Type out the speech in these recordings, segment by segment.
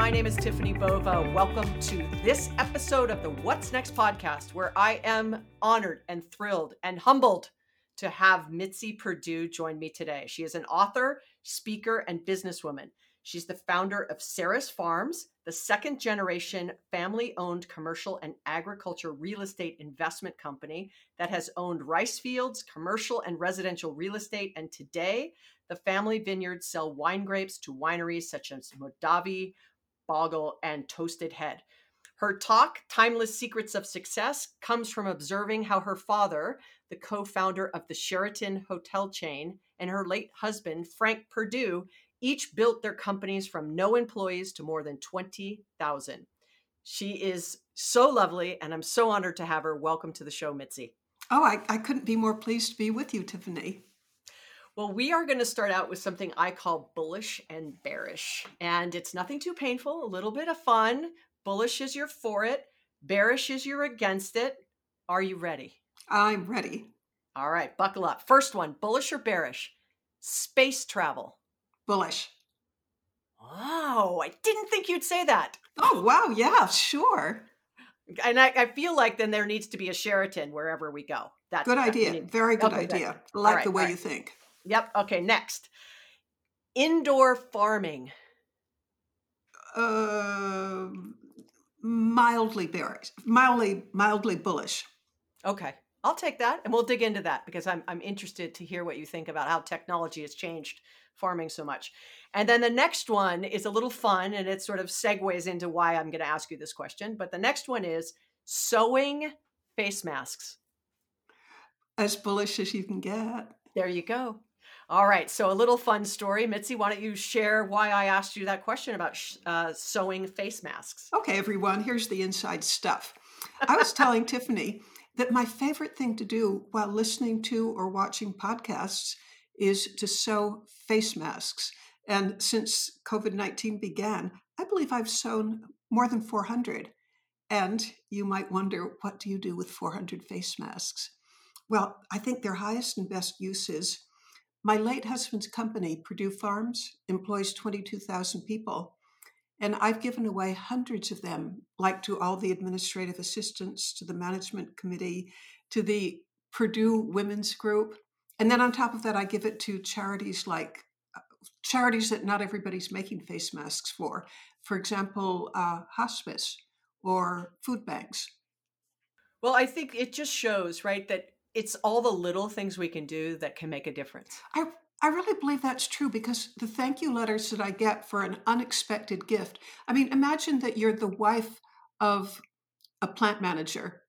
My name is Tiffany Bova. Welcome to this episode of the What's Next podcast, where I am honored and thrilled and humbled to have Mitzi Perdue join me today. She is an author, speaker, and businesswoman. She's the founder of Sarah's Farms, the second generation family owned commercial and agriculture real estate investment company that has owned rice fields, commercial and residential real estate. And today, the family vineyards sell wine grapes to wineries such as Mondavi, Bogle, and Toasted Head. Her talk, Timeless Secrets of Success, comes from observing how her father, the co founder of the Sheraton hotel chain, and her late husband, Frank Perdue, each built their companies from no employees to more than 20,000. She is so lovely, and I'm so honored to have her. Welcome to the show, Mitzi. Oh, I, I couldn't be more pleased to be with you, Tiffany. Well, we are going to start out with something I call bullish and bearish. And it's nothing too painful, a little bit of fun. Bullish is you're for it, bearish is you're against it. Are you ready? I'm ready. All right, buckle up. First one bullish or bearish? Space travel. Bullish. Wow, I didn't think you'd say that. Oh, wow. Yeah, sure. And I, I feel like then there needs to be a Sheraton wherever we go. That's good idea. Very good okay, idea. I like right, the way right. you think. Yep. Okay. Next, indoor farming. Uh, mildly bearish, mildly mildly bullish. Okay, I'll take that, and we'll dig into that because I'm I'm interested to hear what you think about how technology has changed farming so much. And then the next one is a little fun, and it sort of segues into why I'm going to ask you this question. But the next one is sewing face masks. As bullish as you can get. There you go. All right. So, a little fun story. Mitzi, why don't you share why I asked you that question about uh, sewing face masks? Okay, everyone. Here's the inside stuff. I was telling Tiffany that my favorite thing to do while listening to or watching podcasts is to sew face masks. And since COVID 19 began, I believe I've sewn more than 400. And you might wonder, what do you do with 400 face masks? Well, I think their highest and best use is my late husband's company, Perdue Farms, employs 22,000 people. And I've given away hundreds of them, like to all the administrative assistants, to the management committee, to the Purdue Women's Group. And then on top of that, I give it to charities like uh, charities that not everybody's making face masks for. For example, uh, hospice or food banks. Well, I think it just shows, right, that it's all the little things we can do that can make a difference. I I really believe that's true because the thank you letters that I get for an unexpected gift. I mean, imagine that you're the wife of a plant manager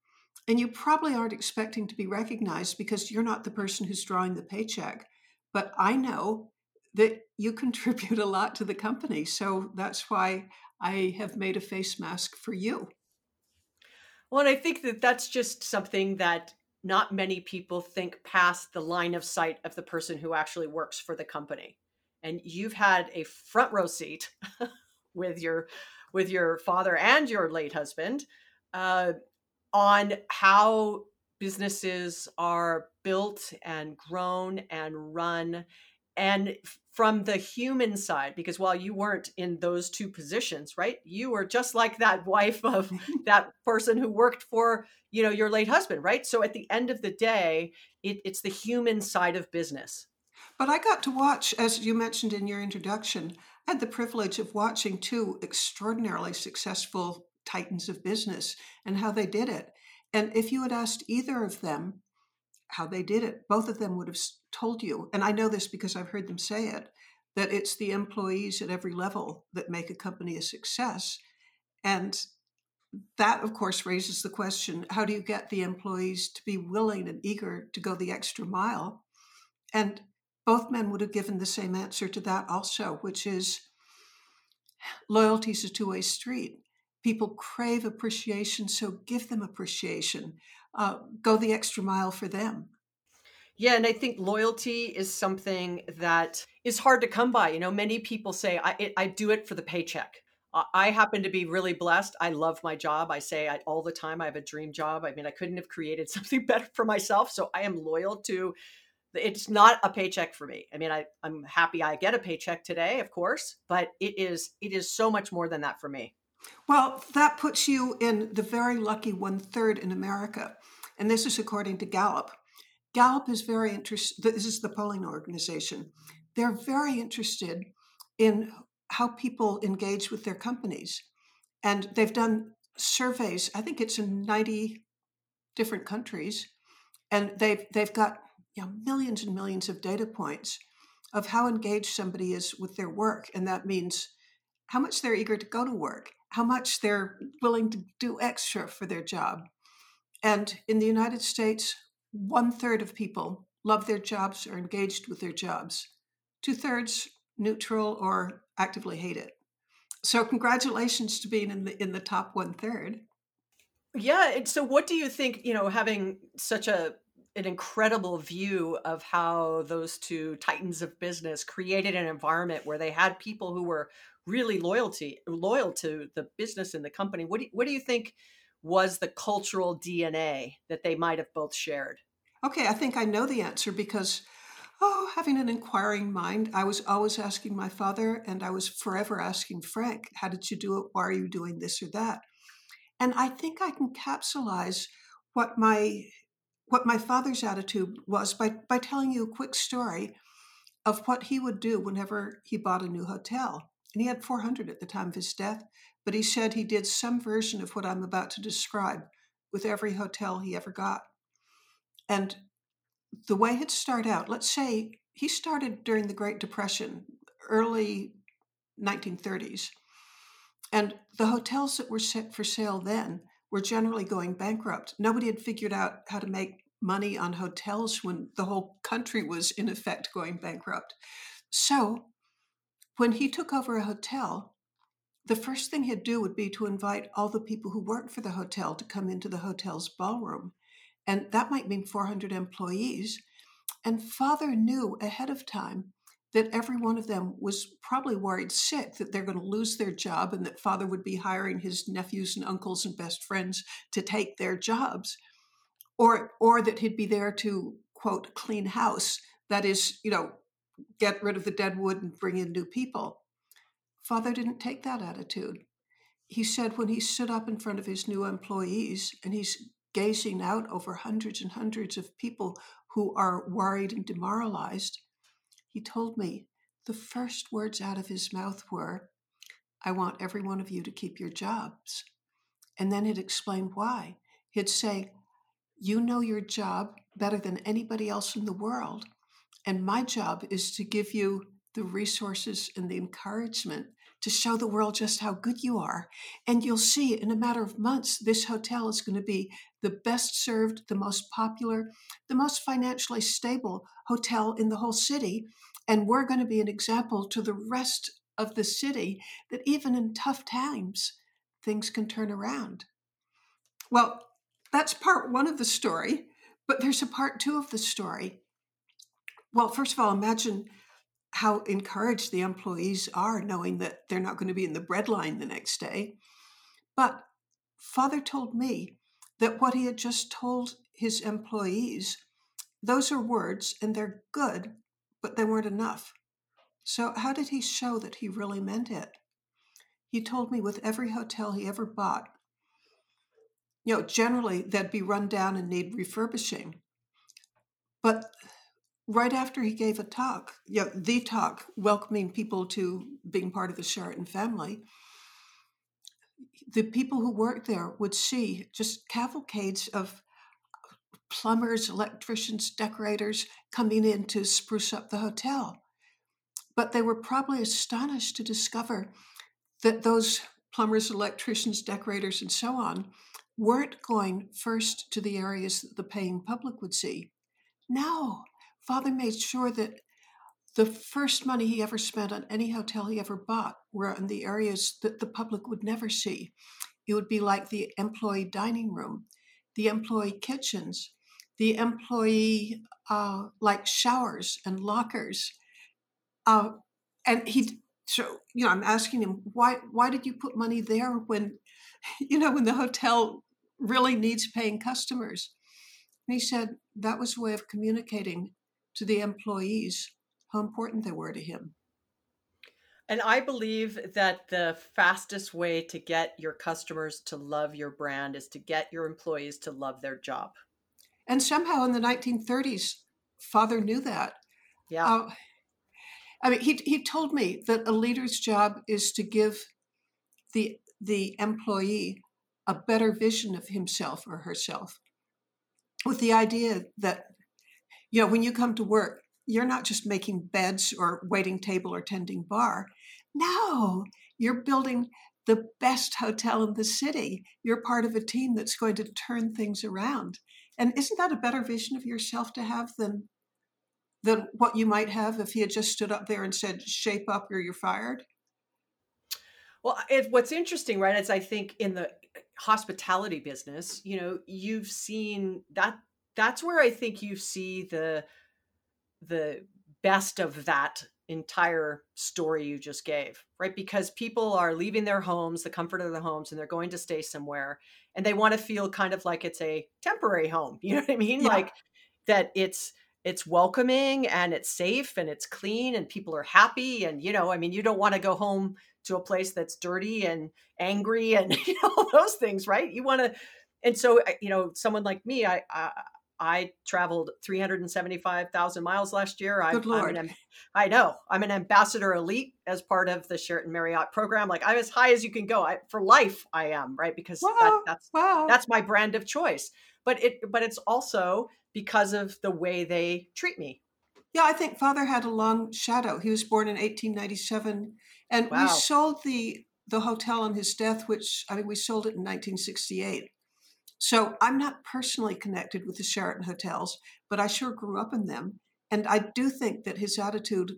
and you probably aren't expecting to be recognized because you're not the person who's drawing the paycheck. But I know that you contribute a lot to the company. So that's why I have made a face mask for you. Well, and I think that that's just something that not many people think past the line of sight of the person who actually works for the company. And you've had a front row seat with your with your father and your late husband uh, on how businesses are built and grown and run and from the human side because while you weren't in those two positions right you were just like that wife of that person who worked for you know your late husband right so at the end of the day it, it's the human side of business but i got to watch as you mentioned in your introduction i had the privilege of watching two extraordinarily successful titans of business and how they did it and if you had asked either of them how they did it. Both of them would have told you, and I know this because I've heard them say it, that it's the employees at every level that make a company a success. And that, of course, raises the question how do you get the employees to be willing and eager to go the extra mile? And both men would have given the same answer to that also, which is loyalty is a two way street. People crave appreciation, so give them appreciation uh, go the extra mile for them. Yeah, and I think loyalty is something that is hard to come by. You know, many people say, I, it, I do it for the paycheck. I happen to be really blessed. I love my job. I say I, all the time I have a dream job. I mean, I couldn't have created something better for myself. So I am loyal to it's not a paycheck for me. I mean, I, I'm happy I get a paycheck today, of course, but it is it is so much more than that for me. Well, that puts you in the very lucky one third in America. And this is according to Gallup. Gallup is very interested, this is the polling organization. They're very interested in how people engage with their companies. And they've done surveys, I think it's in 90 different countries, and they've, they've got you know, millions and millions of data points of how engaged somebody is with their work. And that means how much they're eager to go to work, how much they're willing to do extra for their job. And in the United States, one third of people love their jobs or engaged with their jobs. Two thirds neutral or actively hate it. So congratulations to being in the in the top one third. Yeah. So what do you think, you know, having such a an incredible view of how those two titans of business created an environment where they had people who were really loyalty loyal to the business and the company. What do what do you think was the cultural DNA that they might have both shared? Okay, I think I know the answer because oh, having an inquiring mind, I was always asking my father and I was forever asking Frank, how did you do it? Why are you doing this or that? And I think I can capsulize what my what my father's attitude was by, by telling you a quick story of what he would do whenever he bought a new hotel. And he had 400 at the time of his death, but he said he did some version of what I'm about to describe with every hotel he ever got. And the way he'd start out, let's say he started during the Great Depression, early 1930s. And the hotels that were set for sale then were generally going bankrupt. Nobody had figured out how to make money on hotels when the whole country was, in effect, going bankrupt. So when he took over a hotel, the first thing he'd do would be to invite all the people who worked for the hotel to come into the hotel's ballroom. And that might mean 400 employees. And father knew ahead of time that every one of them was probably worried sick that they're going to lose their job and that father would be hiring his nephews and uncles and best friends to take their jobs or or that he'd be there to quote clean house that is you know get rid of the dead wood and bring in new people father didn't take that attitude he said when he stood up in front of his new employees and he's gazing out over hundreds and hundreds of people who are worried and demoralized he told me the first words out of his mouth were, I want every one of you to keep your jobs. And then he'd explain why. He'd say, You know your job better than anybody else in the world. And my job is to give you the resources and the encouragement to show the world just how good you are. And you'll see in a matter of months, this hotel is going to be the best served, the most popular, the most financially stable hotel in the whole city. And we're going to be an example to the rest of the city that even in tough times, things can turn around. Well, that's part one of the story, but there's a part two of the story. Well, first of all, imagine how encouraged the employees are knowing that they're not going to be in the breadline the next day. But Father told me that what he had just told his employees, those are words and they're good, but they weren't enough. So, how did he show that he really meant it? He told me with every hotel he ever bought, you know, generally they'd be run down and need refurbishing. But right after he gave a talk, yeah, the talk welcoming people to being part of the Sheraton family, the people who worked there would see just cavalcades of plumbers, electricians, decorators coming in to spruce up the hotel. But they were probably astonished to discover that those plumbers, electricians, decorators, and so on weren't going first to the areas that the paying public would see. No, Father made sure that the first money he ever spent on any hotel he ever bought were in the areas that the public would never see. It would be like the employee dining room, the employee kitchens, the employee uh, like showers and lockers. Uh, and he, so you know, I'm asking him why why did you put money there when, you know, when the hotel really needs paying customers? And he said that was a way of communicating to the employees how important they were to him. And I believe that the fastest way to get your customers to love your brand is to get your employees to love their job. And somehow in the 1930s, father knew that. Yeah. Uh, I mean, he, he told me that a leader's job is to give the, the employee a better vision of himself or herself with the idea that, you know, when you come to work, you're not just making beds or waiting table or tending bar. No, you're building the best hotel in the city. You're part of a team that's going to turn things around. And isn't that a better vision of yourself to have than than what you might have if he had just stood up there and said, "Shape up, or you're fired"? Well, what's interesting, right, is I think in the eh, hospitality business, you know, you've seen that. That's where I think you see the the best of that entire story you just gave, right? Because people are leaving their homes, the comfort of their homes, and they're going to stay somewhere, and they want to feel kind of like it's a temporary home. You know what I mean? Yeah. Like that it's it's welcoming and it's safe and it's clean and people are happy and you know, I mean, you don't want to go home to a place that's dirty and angry and you know those things, right? You want to and so you know, someone like me, I, I I traveled 375,000 miles last year. I, Good Lord. An, I know. I'm an ambassador elite as part of the Sheraton Marriott program. Like I'm as high as you can go. I, for life, I am right because wow. that, that's wow. that's my brand of choice. But it but it's also because of the way they treat me. Yeah, I think Father had a long shadow. He was born in 1897, and wow. we sold the the hotel on his death, which I mean, we sold it in 1968. So I'm not personally connected with the Sheraton hotels, but I sure grew up in them. And I do think that his attitude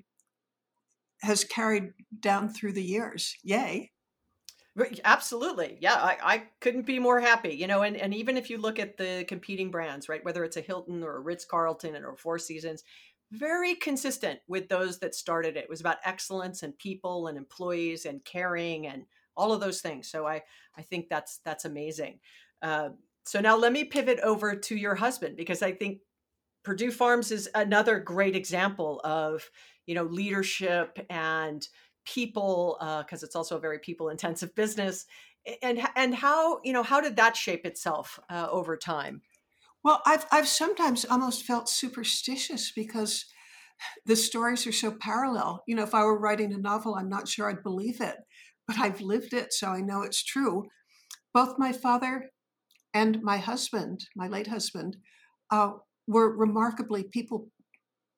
has carried down through the years. Yay. Absolutely. Yeah, I, I couldn't be more happy. You know, and, and even if you look at the competing brands, right, whether it's a Hilton or a Ritz Carlton or Four Seasons, very consistent with those that started it. It was about excellence and people and employees and caring and all of those things. So I I think that's that's amazing. Uh, so now let me pivot over to your husband because I think Perdue Farms is another great example of you know leadership and people because uh, it's also a very people intensive business and and how you know how did that shape itself uh, over time? Well i've i've sometimes almost felt superstitious because the stories are so parallel. You know if i were writing a novel i'm not sure i'd believe it but i've lived it so i know it's true. Both my father and my husband, my late husband, uh, were remarkably people,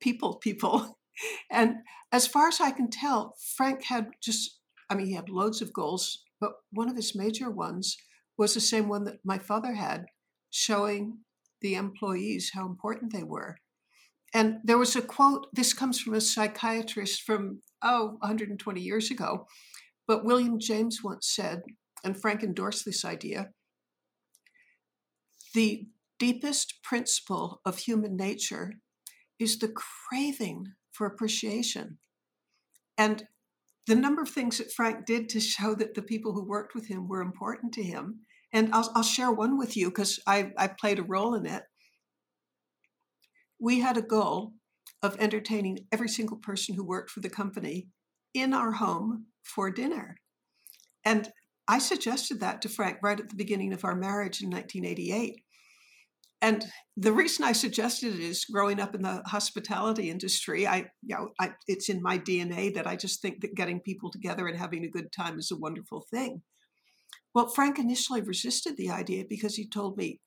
people, people. And as far as I can tell, Frank had just, I mean, he had loads of goals, but one of his major ones was the same one that my father had, showing the employees how important they were. And there was a quote, this comes from a psychiatrist from, oh, 120 years ago. But William James once said, and Frank endorsed this idea the deepest principle of human nature is the craving for appreciation. And the number of things that Frank did to show that the people who worked with him were important to him. And I'll, I'll share one with you because I, I played a role in it. We had a goal of entertaining every single person who worked for the company in our home for dinner. And I suggested that to Frank right at the beginning of our marriage in 1988. And the reason I suggested it is growing up in the hospitality industry, I, you know, I, it's in my DNA that I just think that getting people together and having a good time is a wonderful thing. Well, Frank initially resisted the idea because he told me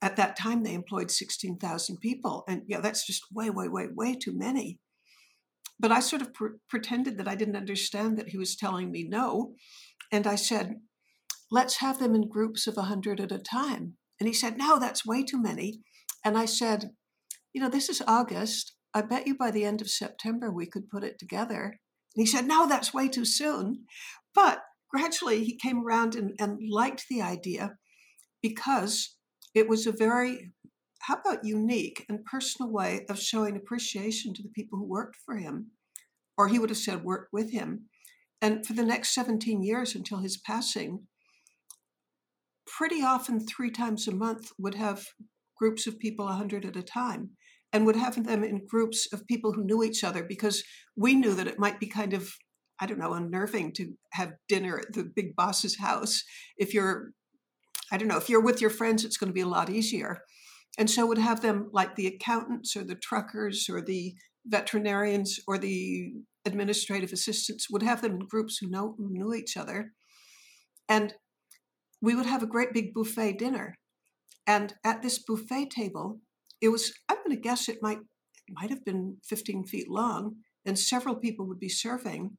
at that time they employed 16,000 people. And yeah, that's just way, way, way, way too many. But I sort of pr- pretended that I didn't understand that he was telling me no. And I said, let's have them in groups of 100 at a time. And he said, No, that's way too many. And I said, You know, this is August. I bet you by the end of September we could put it together. And he said, No, that's way too soon. But gradually he came around and, and liked the idea because it was a very, how about unique and personal way of showing appreciation to the people who worked for him, or he would have said worked with him. And for the next 17 years until his passing, pretty often three times a month would have groups of people 100 at a time and would have them in groups of people who knew each other because we knew that it might be kind of I don't know, unnerving to have dinner at the big boss's house. If you're, I don't know, if you're with your friends, it's going to be a lot easier. And so would have them like the accountants or the truckers or the veterinarians or the administrative assistants would have them in groups who know who knew each other. And we would have a great big buffet dinner. And at this buffet table, it was, I'm going to guess it might it might have been 15 feet long, and several people would be serving.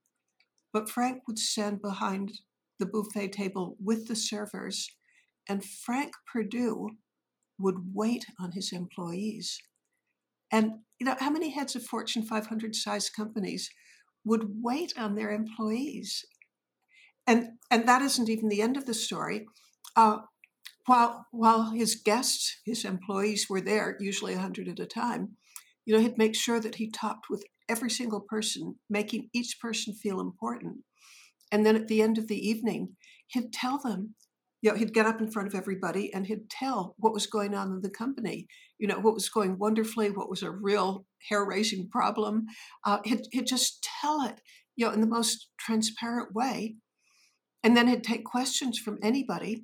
But Frank would stand behind the buffet table with the servers, and Frank Perdue would wait on his employees. And you know, how many heads of Fortune 500 size companies would wait on their employees? And and that isn't even the end of the story. Uh, while while his guests, his employees were there, usually a hundred at a time, you know, he'd make sure that he talked with every single person, making each person feel important. And then at the end of the evening, he'd tell them you know, he'd get up in front of everybody and he'd tell what was going on in the company, you know, what was going wonderfully, what was a real hair raising problem. Uh, he'd, he'd just tell it, you know, in the most transparent way. And then he'd take questions from anybody.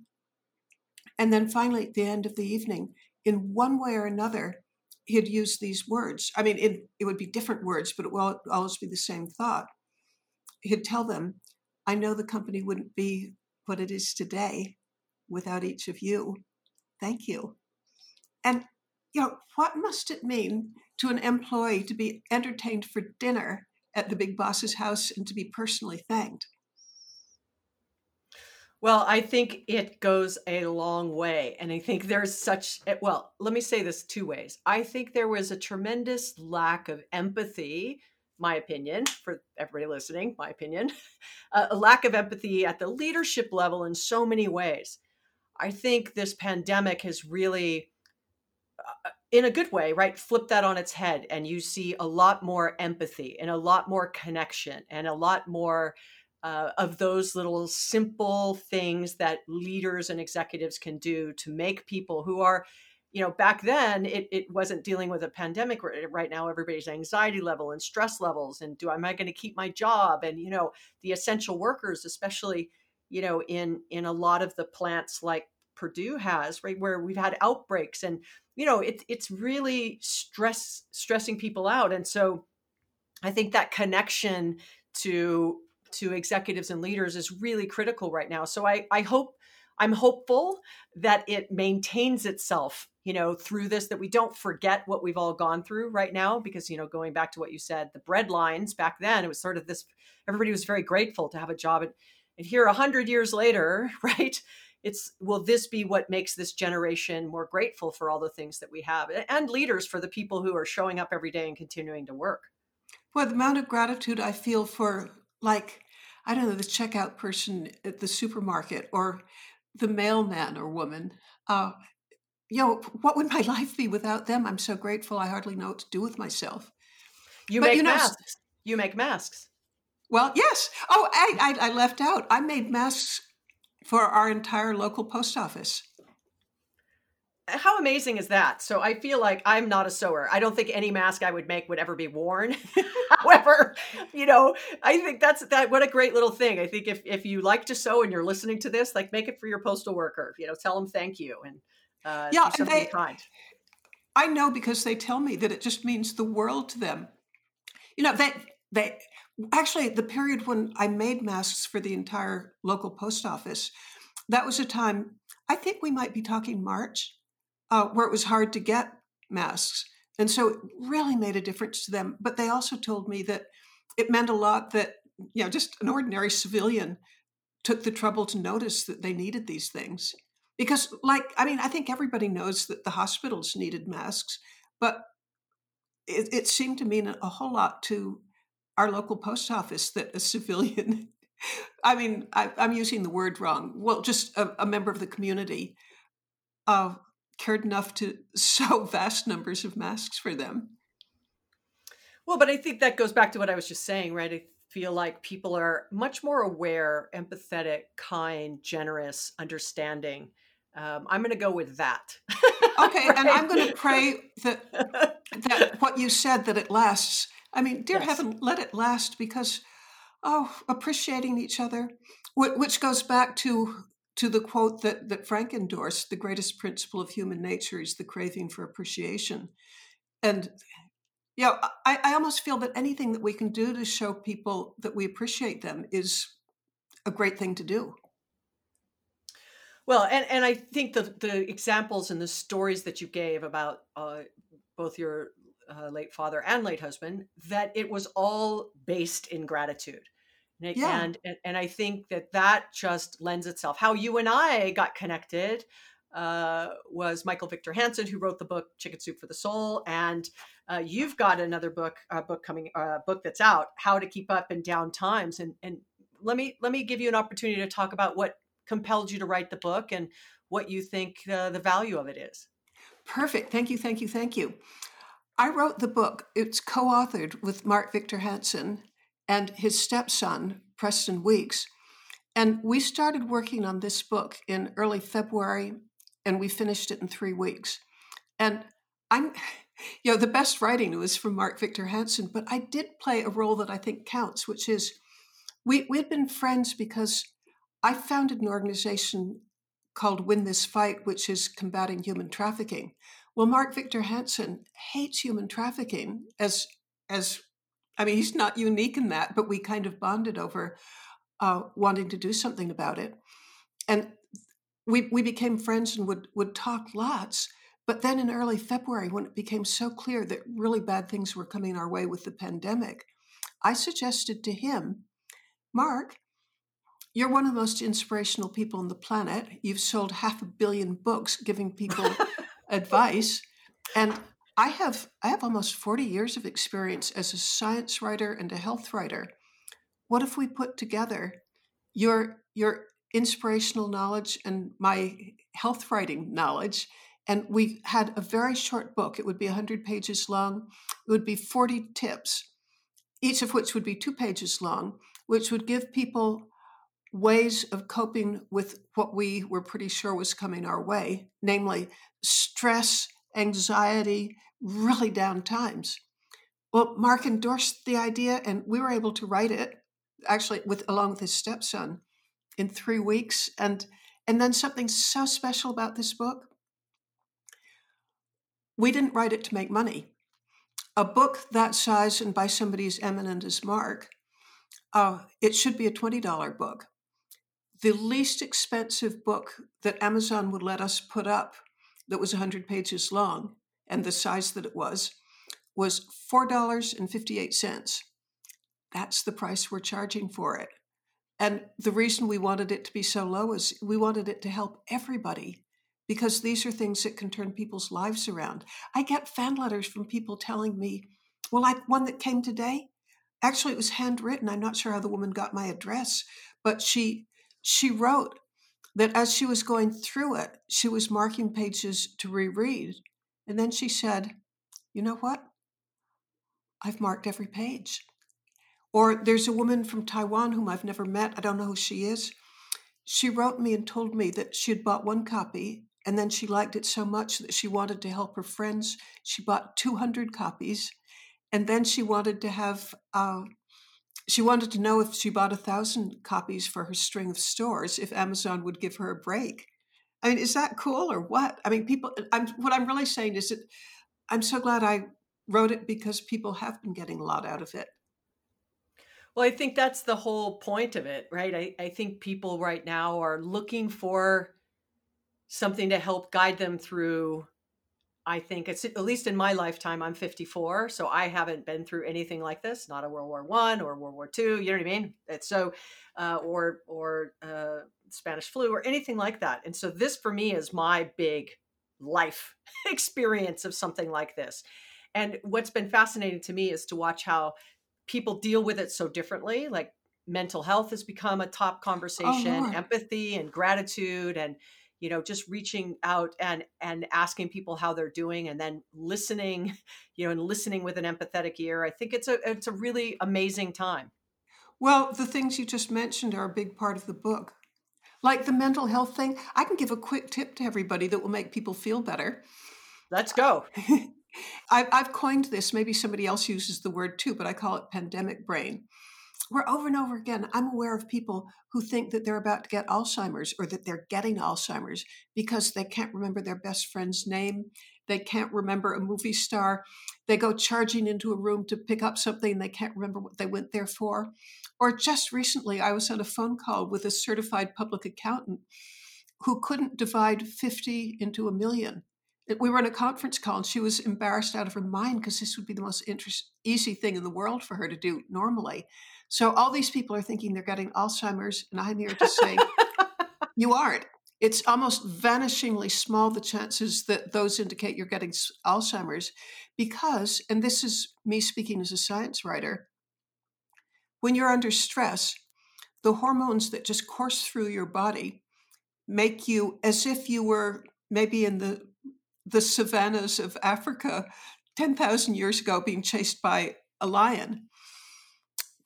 And then finally, at the end of the evening, in one way or another, he'd use these words. I mean, it, it would be different words, but it will always be the same thought. He'd tell them, I know the company wouldn't be what it is today without each of you. Thank you. And, you know, what must it mean to an employee to be entertained for dinner at the big boss's house and to be personally thanked? Well, I think it goes a long way. And I think there's such, eh, well, let me say this two ways. I think there was a tremendous lack of empathy, my opinion, for everybody listening, my opinion, a lack of empathy at the leadership level in so many ways. I think this pandemic has really, uh, in a good way, right, flipped that on its head. And you see a lot more empathy and a lot more connection and a lot more uh, of those little simple things that leaders and executives can do to make people who are you know back then it, it wasn't dealing with a pandemic right now everybody's anxiety level and stress levels and do am i going to keep my job? And you know the essential workers especially you know in in a lot of the plants like Perdue has right where we've had outbreaks and you know it, it's really stress stressing people out. And so I think that connection to to executives and leaders is really critical right now so I I hope I'm hopeful that it maintains itself, you know, through this, that we don't forget what we've all gone through right now. Because, you know, going back to what you said, the bread lines back then, it was sort of this, everybody was very grateful to have a job. And and here, a hundred years later, right? It's will this be what makes this generation more grateful for all the things that we have, and leaders for the people who are showing up every day and continuing to work. Well, the amount of gratitude I feel for, like, I don't know, the checkout person at the supermarket or the mailman or woman. Uh, you know, what would my life be without them? I'm so grateful. I hardly know what to do with myself. You but, make you know, masks. You make masks. Well, yes. Oh, I, I, I left out. I made masks for our entire local post office. How amazing is that? So I feel like I'm not a sewer. I don't think any mask I would make would ever be worn. However, you know, I think that's that. What a great little thing. I think if if you like to sew and you're listening to this, like make it for your postal worker. You know, tell them thank you and uh, yeah, and they, kind. I know because they tell me that it just means the world to them. You know, they they actually the period when I made masks for the entire local post office, that was a time I think we might be talking March, uh, where it was hard to get masks, and so it really made a difference to them. But they also told me that it meant a lot that you know just an ordinary civilian took the trouble to notice that they needed these things. Because like i mean i think everybody knows that the hospitals needed masks but it, it seemed to mean a whole lot to our local post office that a civilian, I mean, I, am using the word wrong, well, just a, a member of the community uh, cared enough to sew vast numbers of masks for them. Well, but I think that goes back to what I was just saying, right? I feel like people are much more aware, empathetic, kind, generous, understanding Um, I'm going to go with that. okay, right? and I'm going to pray that that what you said that it lasts. I mean, dear yes. heaven, let it last because oh, appreciating each other, which goes back to to the quote that that Frank endorsed: "The greatest principle of human nature is the craving for appreciation." And yeah, I, I almost feel that anything that we can do to show people that we appreciate them is a great thing to do. Well, and, and I think the, the examples and the stories that you gave about uh, both your uh, late father and late husband, that it was all based in gratitude. And, yeah. and, and I think that that just lends itself. How you and I got connected uh, was Michael Victor Hansen, who wrote the book Chicken Soup for the Soul, and uh, you've got another book, a book coming, a uh, book that's out, How to Keep Up in Down Times. And and let me let me give you an opportunity to talk about what compelled you to write the book and what you think uh, the value of it is. Perfect. Thank you. Thank you. Thank you. I wrote the book. It's co authored with Mark Victor Hansen and his stepson, Preston Weeks. And we started working on this book in early February and we finished it in three weeks. And I'm, you know, the best writing was from Mark Victor Hansen, but I did play a role that I think counts, which is we, we had been friends because I founded an organization called Win This Fight, which is combating human trafficking. Well, Mark Victor Hansen hates human trafficking as as I mean, he's not unique in that, but we kind of bonded over uh, wanting to do something about it. And we we became friends and would would talk lots. But then in early February, when it became so clear that really bad things were coming our way with the pandemic, I suggested to him, Mark, you're one of the most inspirational people on the planet. You've sold half a billion books giving people advice. And I have I have almost 40 years of experience as a science writer and a health writer. What if we put together your your inspirational knowledge and my health writing knowledge and we had a very short book. It would be 100 pages long. It would be 40 tips, each of which would be 2 pages long, which would give people ways of coping with what we were pretty sure was coming our way, namely stress, anxiety, really down times. Well, Mark endorsed the idea, and we were able to write it actually with along with his stepson in three weeks. And and then something so special about this book. We didn't write it to make money. A book that size and by somebody as eminent as Mark, uh, it should be a $20 book the least expensive book that Amazon would let us put up that was 100 pages long and the size that it was was $4.58. That's the price we're charging for it. And the reason we wanted it to be so low is we wanted it to help everybody because these are things that can turn people's lives around. I get fan letters from people telling me, well, like one that came today, actually, it was handwritten. I'm not sure how the woman got my address, but she she wrote that as she was going through it, she was marking pages to reread. And then she said, You know what? I've marked every page. Or there's a woman from Taiwan whom I've never met. I don't know who she is. She wrote me and told me that she had bought one copy and then she liked it so much that she wanted to help her friends. She bought 200 copies. And then she wanted to have uh, she wanted to know if she bought a thousand copies for her string of stores, if Amazon would give her a break. I mean, is that cool or what? I mean, people. I'm what I'm really saying is that I'm so glad I wrote it because people have been getting a lot out of it. Well, I think that's the whole point of it, right? I, I think people right now are looking for something to help guide them through I think it's at least in my lifetime. I'm 54, so I haven't been through anything like this. Not a World War One or World War Two. You know what I mean? It's so, uh, or or uh, Spanish flu or anything like that. And so this for me is my big life experience of something like this. And what's been fascinating to me is to watch how people deal with it so differently. Like mental health has become a top oh, conversation, oh, empathy and gratitude and you know just reaching out and and asking people how they're doing and then listening you know and listening with an empathetic ear i think it's a it's a really amazing time well the things you just mentioned are a big part of the book Like the mental health thing, I can give a quick tip to everybody that will make people feel better. Let's go. I've, I've coined this, maybe somebody else uses the word too, but I call it pandemic brain. Where over and over again, I'm aware of people who think that they're about to get Alzheimer's or that they're getting Alzheimer's because they can't remember their best friend's name. They can't remember a movie star. They go charging into a room to pick up something they can't remember what they went there for. Or just recently, I was on a phone call with a certified public accountant who couldn't divide 50 into a million we were in a conference call and she was embarrassed out of her mind because this would be the most interest, easy thing in the world for her to do normally. So all these people are thinking they're getting Alzheimer's, and I'm here to say you aren't. It's almost vanishingly small the chances that those indicate you're getting Alzheimer's because, and this is me speaking as a science writer, when you're under stress, the hormones that just course through your body make you as if you were maybe in the the savannas of Africa 10,000 years ago being chased by a lion.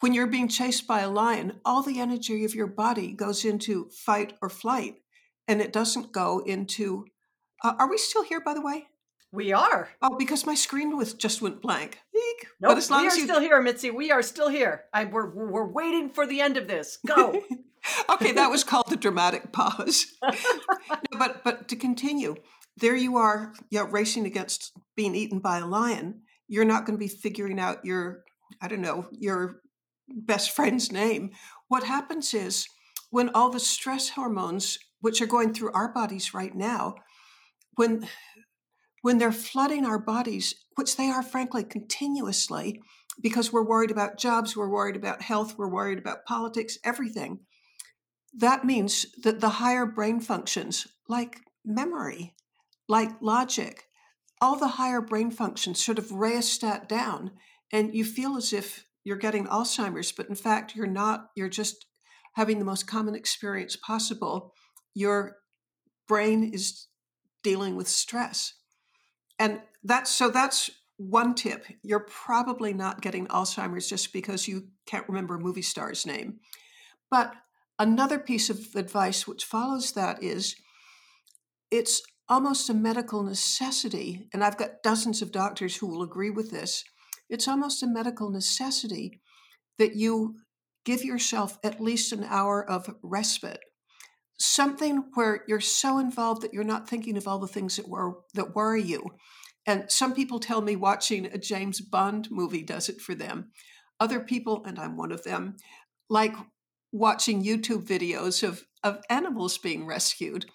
When you're being chased by a lion, all the energy of your body goes into fight or flight, and it doesn't go into. Uh, are we still here, by the way? We are. Oh, because my screen was just went blank. Eek. Nope, but as long we as are you... still here, Mitzi. We are still here. I, we're we're waiting for the end of this. Go. okay, that was called the dramatic pause. no, but but to continue, there you are, yeah, racing against being eaten by a lion. You're not going to be figuring out your, I don't know, your best friend's name. What happens is when all the stress hormones, which are going through our bodies right now, when when they're flooding our bodies, which they are frankly continuously, because we're worried about jobs, we're worried about health, we're worried about politics, everything. That means that the higher brain functions, like memory, like logic, all the higher brain functions sort of rheostat down, and you feel as if you're getting Alzheimer's, but in fact, you're not. You're just having the most common experience possible. Your brain is dealing with stress. And that's so that's one tip. You're probably not getting Alzheimer's just because you can't remember a movie star's name. But another piece of advice which follows that is it's almost a medical necessity, and I've got dozens of doctors who will agree with this. It's almost a medical necessity that you give yourself at least an hour of respite. Something where you're so involved that you're not thinking of all the things that were that worry you. And some people tell me watching a James Bond movie does it for them. Other people, and I'm one of them, like watching YouTube videos of, of animals being rescued.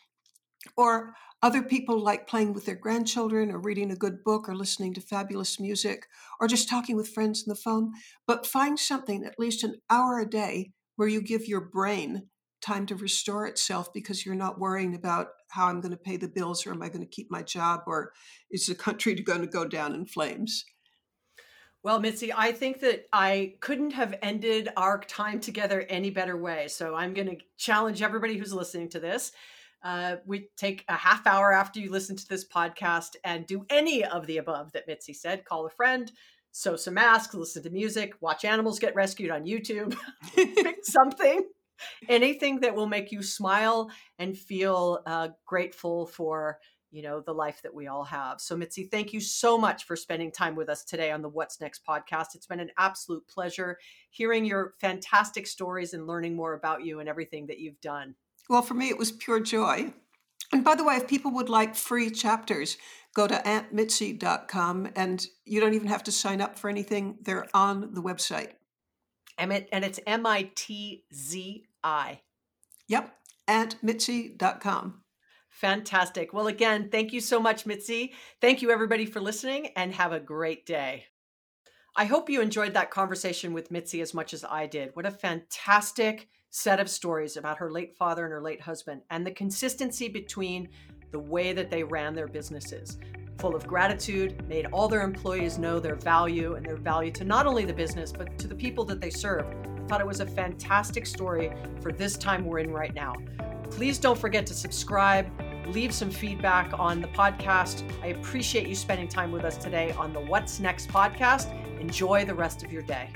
Or other people like playing with their grandchildren or reading a good book or listening to fabulous music or just talking with friends on the phone. But find something, at least an hour a day, where you give your brain time to restore itself because you're not worrying about how I'm going to pay the bills or am I going to keep my job or is the country going to go down in flames. Well, Mitzi, I think that I couldn't have ended our time together any better way. So I'm going to challenge everybody who's listening to this uh, we take a half hour after you listen to this podcast and do any of the above that Mitzi said. Call a friend, sew some masks, listen to music, watch animals get rescued on YouTube, pick something, anything that will make you smile and feel uh, grateful for you know the life that we all have. So Mitzi, thank you so much for spending time with us today on the What's Next podcast. It's been an absolute pleasure hearing your fantastic stories and learning more about you and everything that you've done. Well, for me, it was pure joy. And by the way, if people would like free chapters, go to auntmitzi.com and you don't even have to sign up for anything. They're on the website. And, it, and it's M I T Z I. Yep, auntmitzi.com. Fantastic. Well, again, thank you so much, Mitzi. Thank you, everybody, for listening, and have a great day. I hope you enjoyed that conversation with Mitzi as much as I did. What a fantastic set of stories about her late father and her late husband, and the consistency between the way that they ran their businesses. Full of gratitude, made all their employees know their value and their value to not only the business, but to the people that they serve. I thought it was a fantastic story for this time we're in right now. Please don't forget to subscribe, leave some feedback on the podcast. I appreciate you spending time with us today on the What's Next podcast. Enjoy the rest of your day.